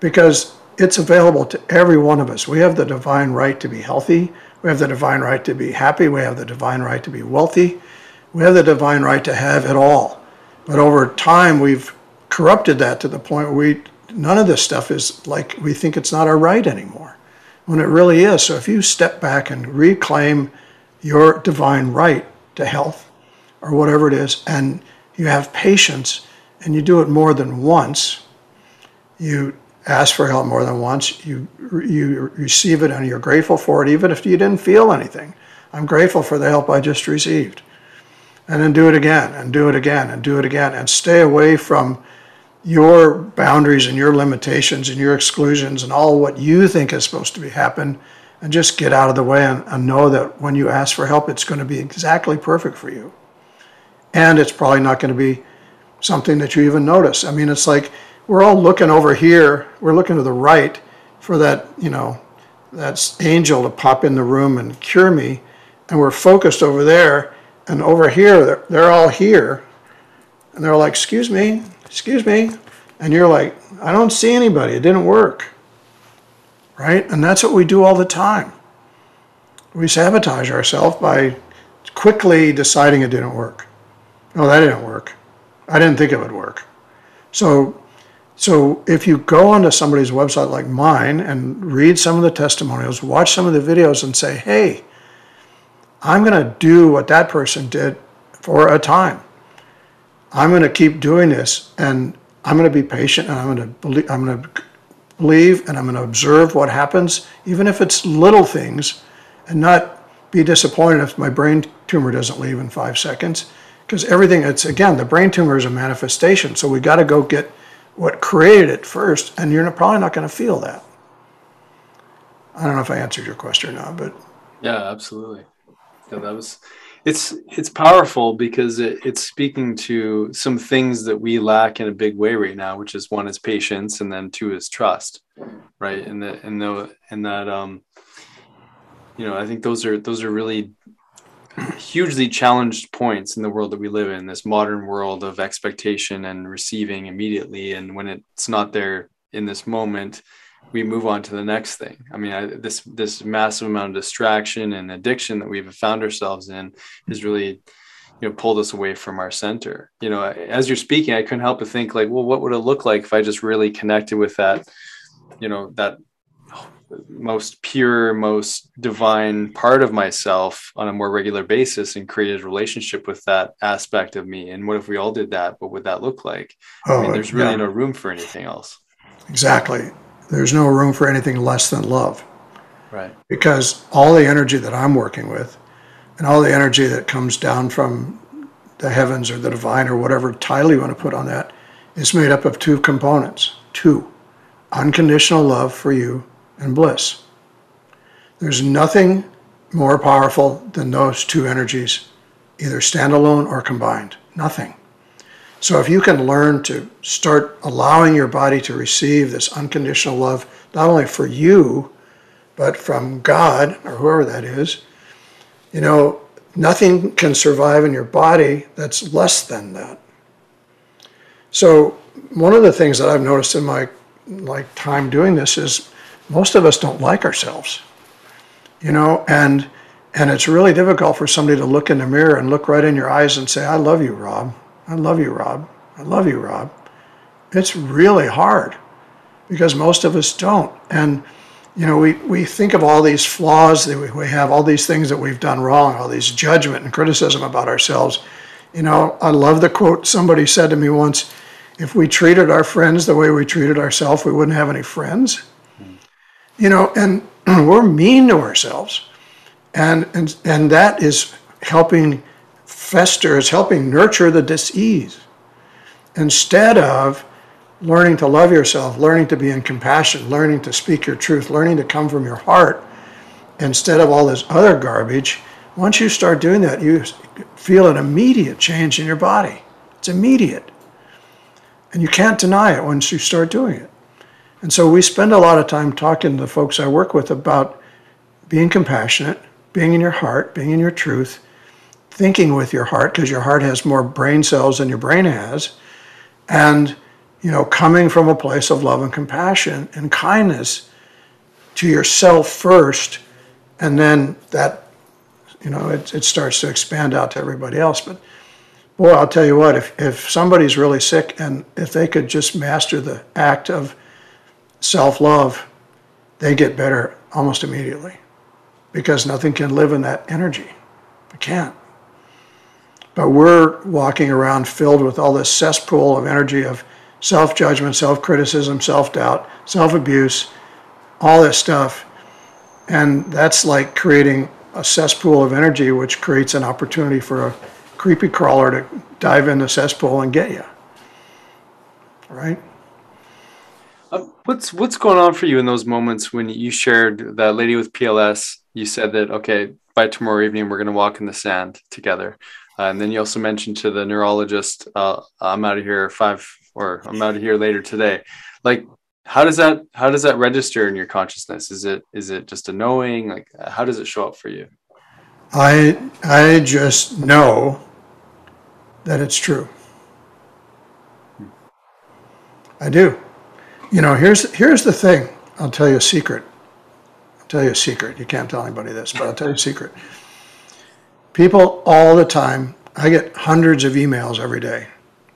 because it's available to every one of us. We have the divine right to be healthy. We have the divine right to be happy. We have the divine right to be wealthy. We have the divine right to have it all. But over time, we've corrupted that to the point where we, none of this stuff is like we think it's not our right anymore when it really is. So if you step back and reclaim your divine right to health or whatever it is, and you have patience and you do it more than once, you ask for help more than once, you you receive it and you're grateful for it, even if you didn't feel anything. I'm grateful for the help I just received. And then do it again and do it again and do it again and stay away from your boundaries and your limitations and your exclusions and all what you think is supposed to be happen and just get out of the way and, and know that when you ask for help it's going to be exactly perfect for you and it's probably not going to be something that you even notice i mean it's like we're all looking over here we're looking to the right for that you know that angel to pop in the room and cure me and we're focused over there and over here they're, they're all here and they're like excuse me excuse me. And you're like, I don't see anybody. It didn't work. Right? And that's what we do all the time. We sabotage ourselves by quickly deciding it didn't work. No, that didn't work. I didn't think it would work. So, so if you go onto somebody's website like mine and read some of the testimonials, watch some of the videos, and say, "Hey, I'm going to do what that person did for a time." I'm going to keep doing this and I'm going to be patient and I'm going to believe, I'm going to believe and I'm going to observe what happens, even if it's little things, and not be disappointed if my brain tumor doesn't leave in five seconds. Because everything, it's again, the brain tumor is a manifestation. So we got to go get what created it first, and you're probably not going to feel that. I don't know if I answered your question or not, but. Yeah, absolutely. Yeah, that was it's it's powerful because it, it's speaking to some things that we lack in a big way right now which is one is patience and then two is trust right? And that and the and that um you know i think those are those are really hugely challenged points in the world that we live in this modern world of expectation and receiving immediately. And when it's not there in this moment we move on to the next thing. I mean, I, this this massive amount of distraction and addiction that we've found ourselves in has really, you know, pulled us away from our center. You know, as you're speaking, I couldn't help but think like, well, what would it look like if I just really connected with that, you know, that most pure, most divine part of myself on a more regular basis and created a relationship with that aspect of me. And what if we all did that? What would that look like? Oh, I mean, there's really yeah. no room for anything else. Exactly. There's no room for anything less than love. Right. Because all the energy that I'm working with and all the energy that comes down from the heavens or the divine or whatever title you want to put on that is made up of two components. Two unconditional love for you and bliss. There's nothing more powerful than those two energies, either standalone or combined. Nothing. So if you can learn to start allowing your body to receive this unconditional love, not only for you, but from God or whoever that is, you know, nothing can survive in your body that's less than that. So one of the things that I've noticed in my like time doing this is most of us don't like ourselves. You know, and and it's really difficult for somebody to look in the mirror and look right in your eyes and say, I love you, Rob. I love you, Rob. I love you, Rob. It's really hard because most of us don't. And, you know, we, we think of all these flaws that we, we have, all these things that we've done wrong, all these judgment and criticism about ourselves. You know, I love the quote somebody said to me once if we treated our friends the way we treated ourselves, we wouldn't have any friends. You know, and <clears throat> we're mean to ourselves. And, and, and that is helping fester, is helping nurture the disease instead of learning to love yourself, learning to be in compassion, learning to speak your truth, learning to come from your heart instead of all this other garbage. Once you start doing that, you feel an immediate change in your body. It's immediate. And you can't deny it once you start doing it. And so we spend a lot of time talking to the folks I work with about being compassionate, being in your heart, being in your truth, thinking with your heart because your heart has more brain cells than your brain has and you know coming from a place of love and compassion and kindness to yourself first and then that you know it, it starts to expand out to everybody else. But boy i'll tell you what if, if somebody's really sick and if they could just master the act of self-love they get better almost immediately because nothing can live in that energy. It can't but we're walking around filled with all this cesspool of energy of self judgment, self criticism, self doubt, self abuse, all this stuff. And that's like creating a cesspool of energy, which creates an opportunity for a creepy crawler to dive in the cesspool and get you. Right? Uh, what's what's going on for you in those moments when you shared that lady with PLS? You said that okay, by tomorrow evening we're going to walk in the sand together, and then you also mentioned to the neurologist, uh, "I'm out of here five or I'm out of here later today." Like, how does that how does that register in your consciousness? Is it is it just a knowing? Like, how does it show up for you? I I just know that it's true. I do. You know, here's here's the thing. I'll tell you a secret. I'll tell you a secret. You can't tell anybody this, but I'll tell you a secret. People all the time, I get hundreds of emails every day.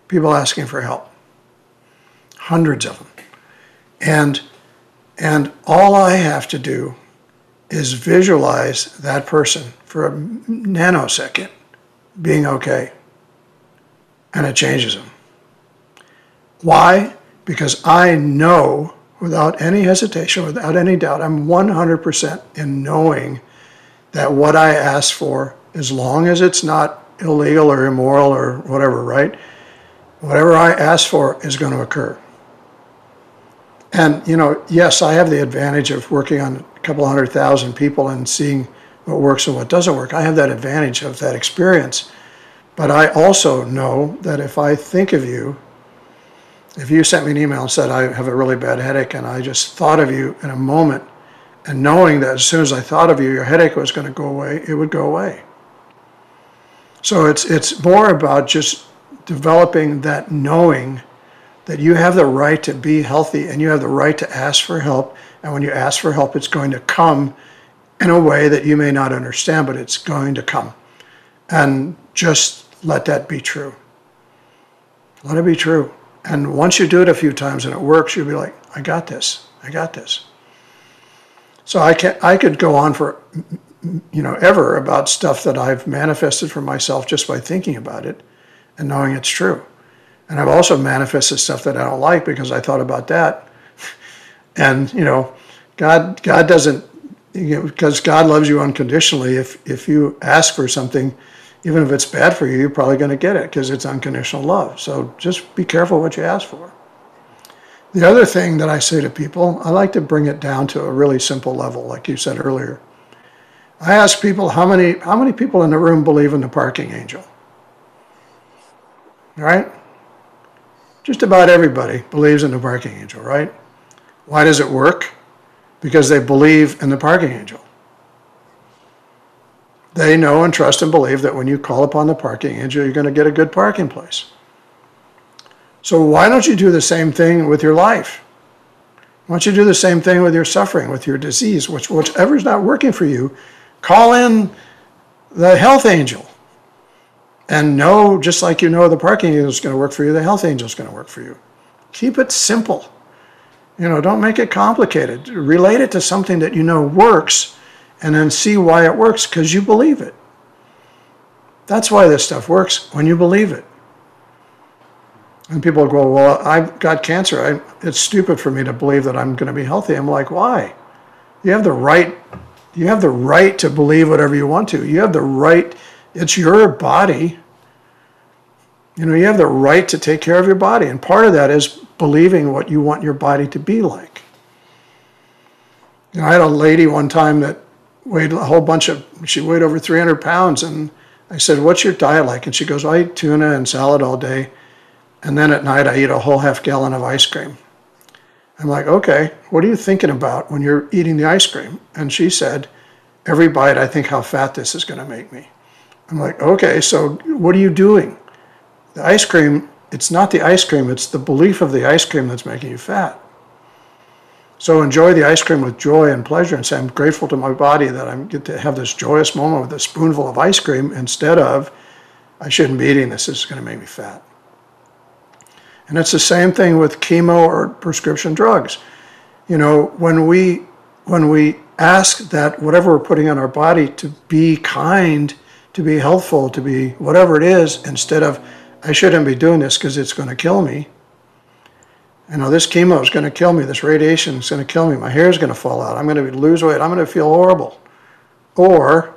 People asking for help. Hundreds of them. And and all I have to do is visualize that person for a nanosecond being okay. And it changes them. Why? Because I know without any hesitation, without any doubt, I'm 100% in knowing that what I ask for, as long as it's not illegal or immoral or whatever, right? Whatever I ask for is going to occur. And, you know, yes, I have the advantage of working on a couple hundred thousand people and seeing what works and what doesn't work. I have that advantage of that experience. But I also know that if I think of you, if you sent me an email and said, I have a really bad headache, and I just thought of you in a moment, and knowing that as soon as I thought of you, your headache was going to go away, it would go away. So it's, it's more about just developing that knowing that you have the right to be healthy and you have the right to ask for help. And when you ask for help, it's going to come in a way that you may not understand, but it's going to come. And just let that be true. Let it be true. And once you do it a few times and it works, you'll be like, I got this. I got this. So I can I could go on for you know ever about stuff that I've manifested for myself just by thinking about it and knowing it's true. And I've also manifested stuff that I don't like because I thought about that. <laughs> And you know, God God doesn't you know, because God loves you unconditionally. If if you ask for something, even if it's bad for you, you're probably going to get it because it's unconditional love. So just be careful what you ask for. The other thing that I say to people, I like to bring it down to a really simple level, like you said earlier. I ask people how many how many people in the room believe in the parking angel. Right? Just about everybody believes in the parking angel, right? Why does it work? Because they believe in the parking angel. They know and trust and believe that when you call upon the parking angel, you're going to get a good parking place. So why don't you do the same thing with your life? Why don't you do the same thing with your suffering, with your disease, which whichever's not working for you, call in the health angel. And know, just like you know the parking angel is going to work for you, the health angel is going to work for you. Keep it simple. You know, don't make it complicated. Relate it to something that you know works and then see why it works because you believe it. That's why this stuff works when you believe it. And people go, Well, I've got cancer. I, it's stupid for me to believe that I'm going to be healthy. I'm like, Why? You have the right. You have the right to believe whatever you want to. You have the right. It's your body. You know, you have the right to take care of your body. And part of that is believing what you want your body to be like. You know, I had a lady one time that weighed a whole bunch of, she weighed over 300 pounds. And I said, What's your diet like? And she goes, I eat tuna and salad all day. And then at night, I eat a whole half gallon of ice cream. I'm like, Okay, what are you thinking about when you're eating the ice cream? And she said, Every bite, I think how fat this is going to make me. I'm like, Okay, so what are you doing? The ice cream, it's not the ice cream, it's the belief of the ice cream that's making you fat. So enjoy the ice cream with joy and pleasure and say, I'm grateful to my body that I get to have this joyous moment with a spoonful of ice cream instead of, I shouldn't be eating this, this is going to make me fat. And it's the same thing with chemo or prescription drugs. You know, when we when we ask that whatever we're putting on our body to be kind, to be helpful, to be whatever it is, instead of I shouldn't be doing this because it's going to kill me, You know, this chemo is going to kill me. This radiation is going to kill me. My hair is going to fall out. I'm going to lose weight. I'm going to feel horrible. Or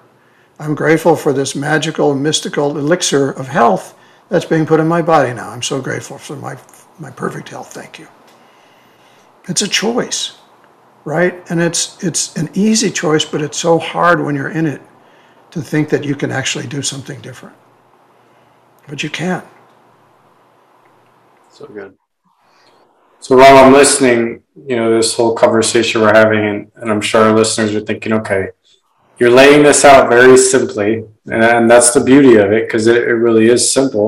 I'm grateful for this magical, mystical elixir of health that's being put in my body now. I'm so grateful for my, my perfect health. Thank you. It's a choice, right? And it's, it's an easy choice, but it's so hard when you're in it to think that you can actually do something different. But you can. So good. So while I'm listening, you know, this whole conversation we're having, and, and I'm sure our listeners are thinking, okay, you're laying this out very simply, and, that's the beauty of it because it, it really is simple.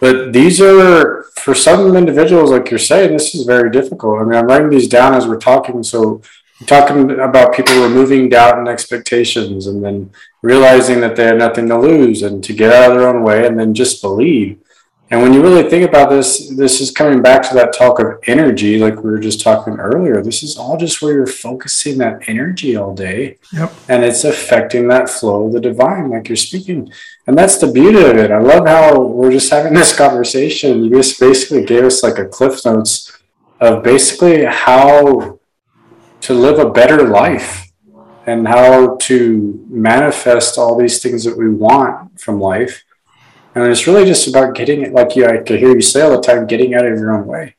But these are, for some individuals, like you're saying, this is very difficult. I mean, I'm writing these down as we're talking. So, I'm talking about people removing doubt and expectations and then realizing that they have nothing to lose and to get out of their own way and then just believe. And when you really think about this, this is coming back to that talk of energy, like we were just talking earlier. This is all just where you're focusing that energy all day. Yep. And it's affecting that flow of the divine, like you're speaking. And that's the beauty of it. I love how we're just having this conversation. You just basically gave us like a cliff notes of basically how to live a better life and how to manifest all these things that we want from life and it's really just about getting it, like you, I hear you say all the time, getting out of your own way.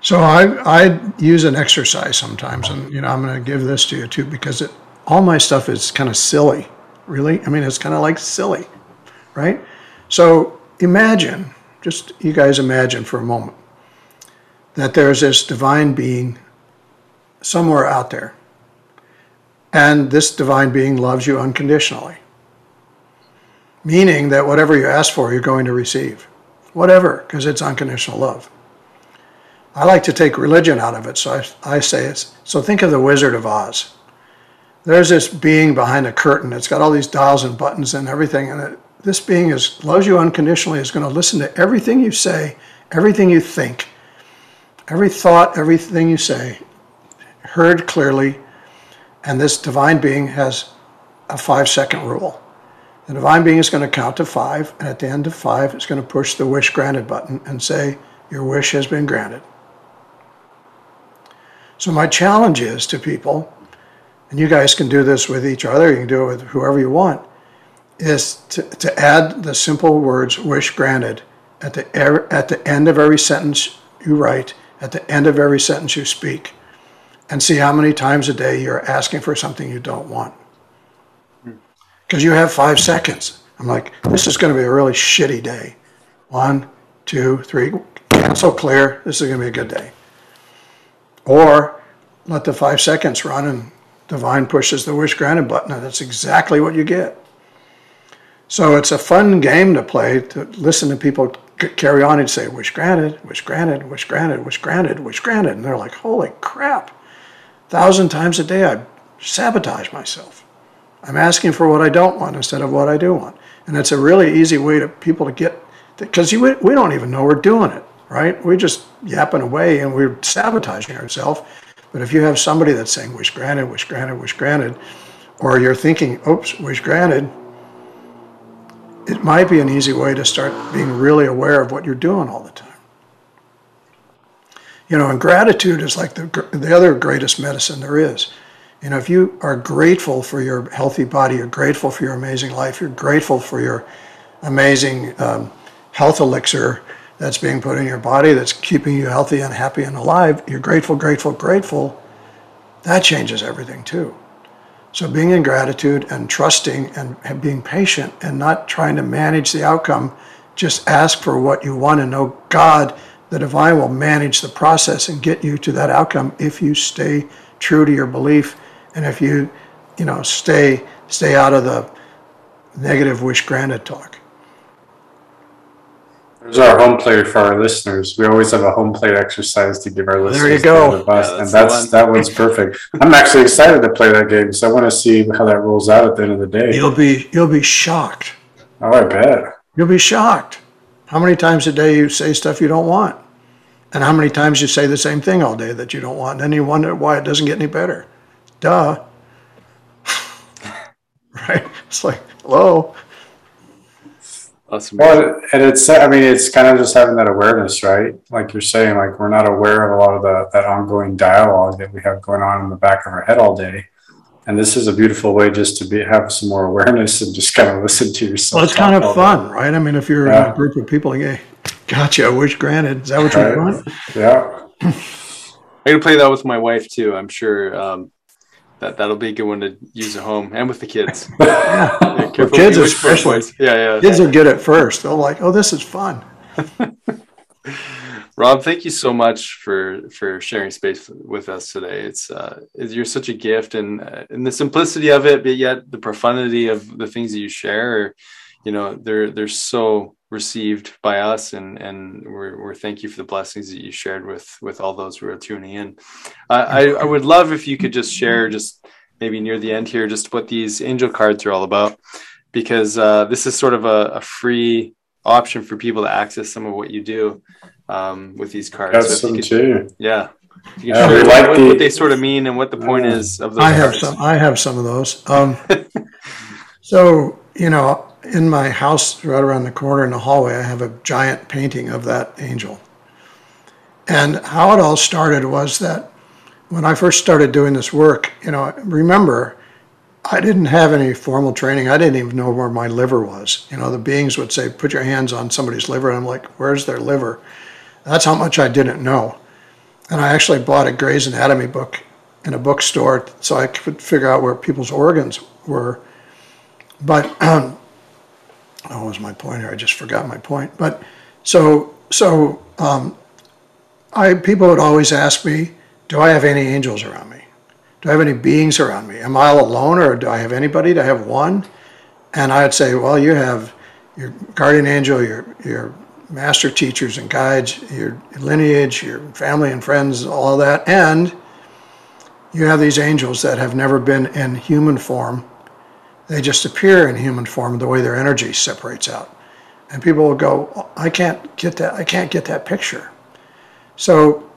So I, I use an exercise sometimes, and you know I'm going to give this to you too because it, all my stuff is kind of silly, really. I mean, it's kind of like silly, right? So imagine, just you guys imagine for a moment, that there's this divine being somewhere out there, and this divine being loves you unconditionally meaning that whatever you ask for, you're going to receive. Whatever, because it's unconditional love. I like to take religion out of it, so I, I say it's so think of the Wizard of Oz. There's this being behind a curtain. It's got all these dials and buttons and everything, and it, this being is loves you unconditionally. Is going to listen to everything you say, everything you think, every thought, everything you say, heard clearly. And this divine being has a five-second rule. The divine being is going to count to five, and at the end of five, it's going to push the wish granted button and say, Your wish has been granted. So, my challenge is to people, and you guys can do this with each other, you can do it with whoever you want, is to, to add the simple words wish granted at the, er, at the end of every sentence you write, at the end of every sentence you speak, and see how many times a day you're asking for something you don't want because you have five seconds. I'm like, this is going to be a really shitty day. One, two, three, cancel, clear. This is going to be a good day. Or let the five seconds run and Divine pushes the wish granted button, and that's exactly what you get. So it's a fun game to play to listen to people carry on and say, wish granted, wish granted, wish granted, wish granted, wish granted. And they're like, holy crap. Thousand times a day I sabotage myself. I'm asking for what I don't want instead of what I do want. And it's a really easy way to people to get, because we, we don't even know we're doing it, right? We're just yapping away and we're sabotaging ourselves. But if you have somebody that's saying, wish granted, wish granted, wish granted, or you're thinking, oops, wish granted, it might be an easy way to start being really aware of what you're doing all the time. You know, and gratitude is like the, the other greatest medicine there is. You know, if you are grateful for your healthy body, you're grateful for your amazing life, you're grateful for your amazing um, health elixir that's being put in your body that's keeping you healthy and happy and alive, you're grateful, grateful, grateful, that changes everything too. So being in gratitude and trusting and being patient and not trying to manage the outcome, just ask for what you want and know God, the divine, will manage the process and get you to that outcome if you stay true to your belief and if you, you know, stay stay out of the negative wish granted talk. There's our home plate for our listeners. We always have a home plate exercise to give our listeners. There you go. The bus, yeah, and that's one. that one's perfect. <laughs> I'm actually excited to play that game, so I want to see how that rolls out at the end of the day. You'll be you'll be shocked. Oh, I bet. You'll be shocked. How many times a day you say stuff you don't want, and how many times you say the same thing all day that you don't want, and then you wonder why it doesn't get any better. Duh. <laughs> right? It's like, hello. Awesome. Well, and it's I mean it's kind of just having that awareness, right? Like you're saying, like we're not aware of a lot of the that ongoing dialogue that we have going on in the back of our head all day. And this is a beautiful way just to be have some more awareness and just kind of listen to yourself. Well, it's kind of all fun, right? I mean, if you're in a group of people, like, hey, gotcha, wish granted. Is that what Right. you want? day. Yeah. <clears throat> I'm gonna play that with my wife too. I'm sure um, that that'll be a good one to use at home and with the kids. <laughs> Yeah. Kids are especially. Yeah, yeah. Kids will get it first. They'll like, oh, this is fun. <laughs> Rob, thank you so much for for sharing space with us today. It's uh, you're such a gift, and uh, and the simplicity of it, but yet the profundity of the things that you share, are, you know, they're they're so received by us, and and we're we're thank you for the blessings that you shared with with all those who are tuning in. Uh, I I would love if you could just share, just maybe near the end here, just what these angel cards are all about, because uh, this is sort of a, a free option for people to access some of what you do um, with these cards. Got So some could- too. yeah. You could Yeah, we share like what, the- what they sort of mean and what the point is of those I have cards. some. I have some of those. Um, <laughs> so you know, in my house, right around the corner in the hallway, I have a giant painting of that angel. And how it all started was that when I first started doing this work, you know, remember, I didn't have any formal training. I didn't even know where my liver was. You know, the beings would say, "Put your hands on somebody's liver," and I'm like, "Where's their liver?" That's how much I didn't know. And I actually bought a Gray's Anatomy book in a bookstore so I could figure out where people's organs were. But um, <clears throat> what was my point here? I just forgot my point. But so so um, I people would always ask me, "Do I have any angels around me? Do I have any beings around me? Am I all alone, or do I have anybody? Do I have one?" And I'd say, "Well, you have your guardian angel, your your master teachers and guides, your lineage, your family and friends, all that, and you have these angels that have never been in human form. They just appear in human form the way their energy separates out. And people will go, I can't get that, I can't get that picture. So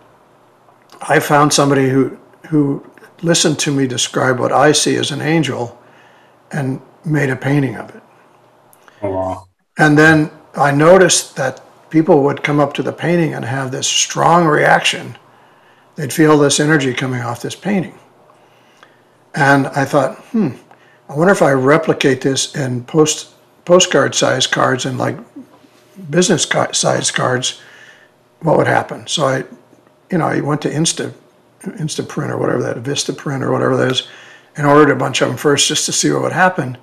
I found somebody who who listened to me describe what I see as an angel and made a painting of it. Oh, wow. And then I noticed that people would come up to the painting and have this strong reaction. They'd feel this energy coming off this painting. And I thought, hmm, I wonder if I replicate this in post postcard size cards and like business ca- size cards, what would happen? So I, you know, I went to Insta, Instaprint or whatever that, Vistaprint or whatever that is, and ordered a bunch of them first just to see what would happen.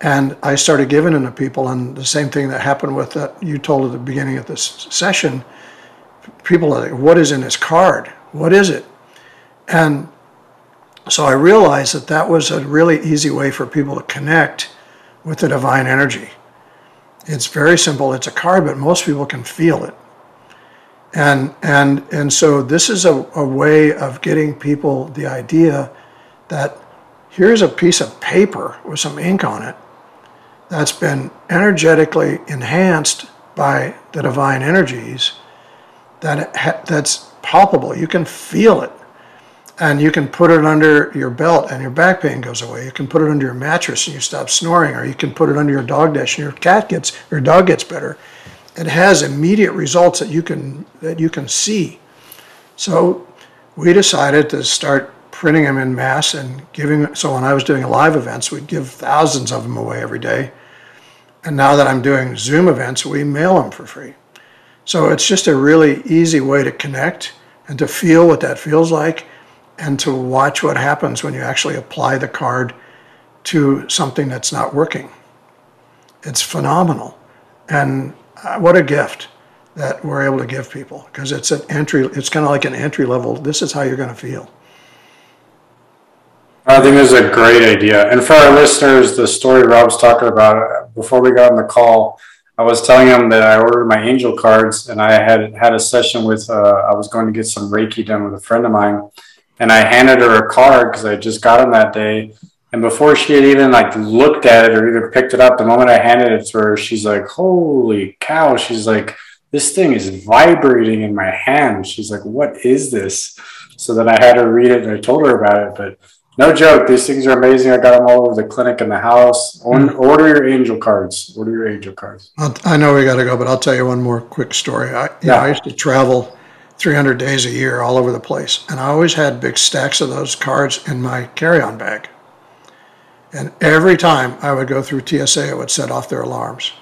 And I started giving them to people, and the same thing that happened with that you told at the beginning of this session. People are like, "What is in this card? What is it?" And so I realized that that was a really easy way for people to connect with the divine energy. It's very simple. It's a card, but most people can feel it. And and and so this is a, a way of getting people the idea that here's a piece of paper with some ink on it that's been energetically enhanced by the divine energies that ha- that's palpable you can feel it and you can put it under your belt and your back pain goes away. You can put it under your mattress and you stop snoring or you can put it under your dog dish and your cat gets your dog gets better. It has immediate results that you can that you can see. So we decided to start printing them in mass and giving so when i was doing live events we'd give thousands of them away every day. And now that i'm doing zoom events we mail them for free. So it's just a really easy way to connect and to feel what that feels like and to watch what happens when you actually apply the card to something that's not working it's phenomenal and uh, what a gift that we're able to give people because it's an entry it's kind of like an entry level this is how you're going to feel I think this is a great idea. And for our listeners, the story Rob's talking about before we got on the call, I was telling him that I ordered my angel cards and I had had a session with, uh, I was going to get some Reiki done with a friend of mine. And I handed her a card because I just got them that day. And before she had even like looked at it or even picked it up, the moment I handed it to her, she's like, holy cow. She's like, this thing is vibrating in my hand. She's like, what is this? So then I had her read it and I told her about it. But No joke. These things are amazing. I got them all over the clinic and the house. Order, hmm. order your angel cards. Order your angel cards. I'll, I know we got to go, but I'll tell you one more quick story. I, you know, Yeah. I used to travel 300 days a year all over the place, and I always had big stacks of those cards in my carry-on bag. And every time I would go through TSA, it would set off their alarms,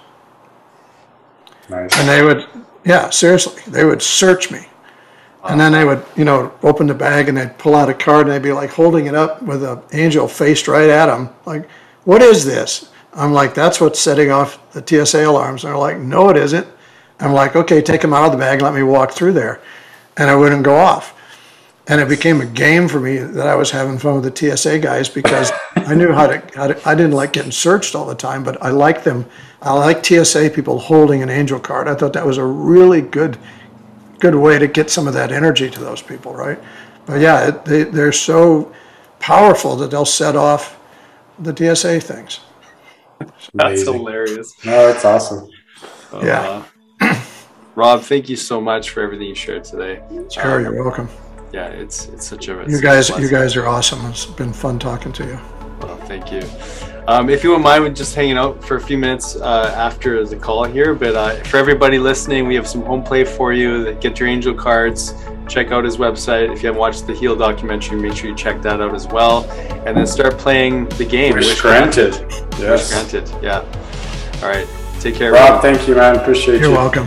Nice. and they would, yeah, seriously, they would search me, and then they would, you know, open the bag and they'd pull out a card and they'd be like holding it up with an angel faced right at them, like, "What is this?" I'm like, "That's what's setting off the TSA alarms." And they're like, "No, it isn't." I'm like, "Okay, take them out of the bag, let me walk through there," and I wouldn't go off. And it became a game for me that I was having fun with the TSA guys because I knew how to, how to. I didn't like getting searched all the time, but I liked them. I like TSA people holding an angel card. I thought that was a really good good way to get some of that energy to those people, right? But yeah, it, they, they're so powerful that they'll set off the TSA things. That's hilarious. No, that's awesome. Oh, Yeah. Uh-huh. Wow. Rob, thank you so much for everything you shared today. Sure, Um, you're welcome. Yeah, it's it's such a You guys, a you guys are awesome. It's been fun talking to you. Well, thank you. Um, if you wouldn't mind with just hanging out for a few minutes uh, after the call here, but uh, for everybody listening, we have some home play for you. Get your angel cards. Check out his website. If you haven't watched the Heal documentary, make sure you check that out as well. And then start playing the game. Wish granted. Wish Yes. granted. Yeah. All right. Take care. Rob, everyone. thank you, man. Appreciate You're you. welcome.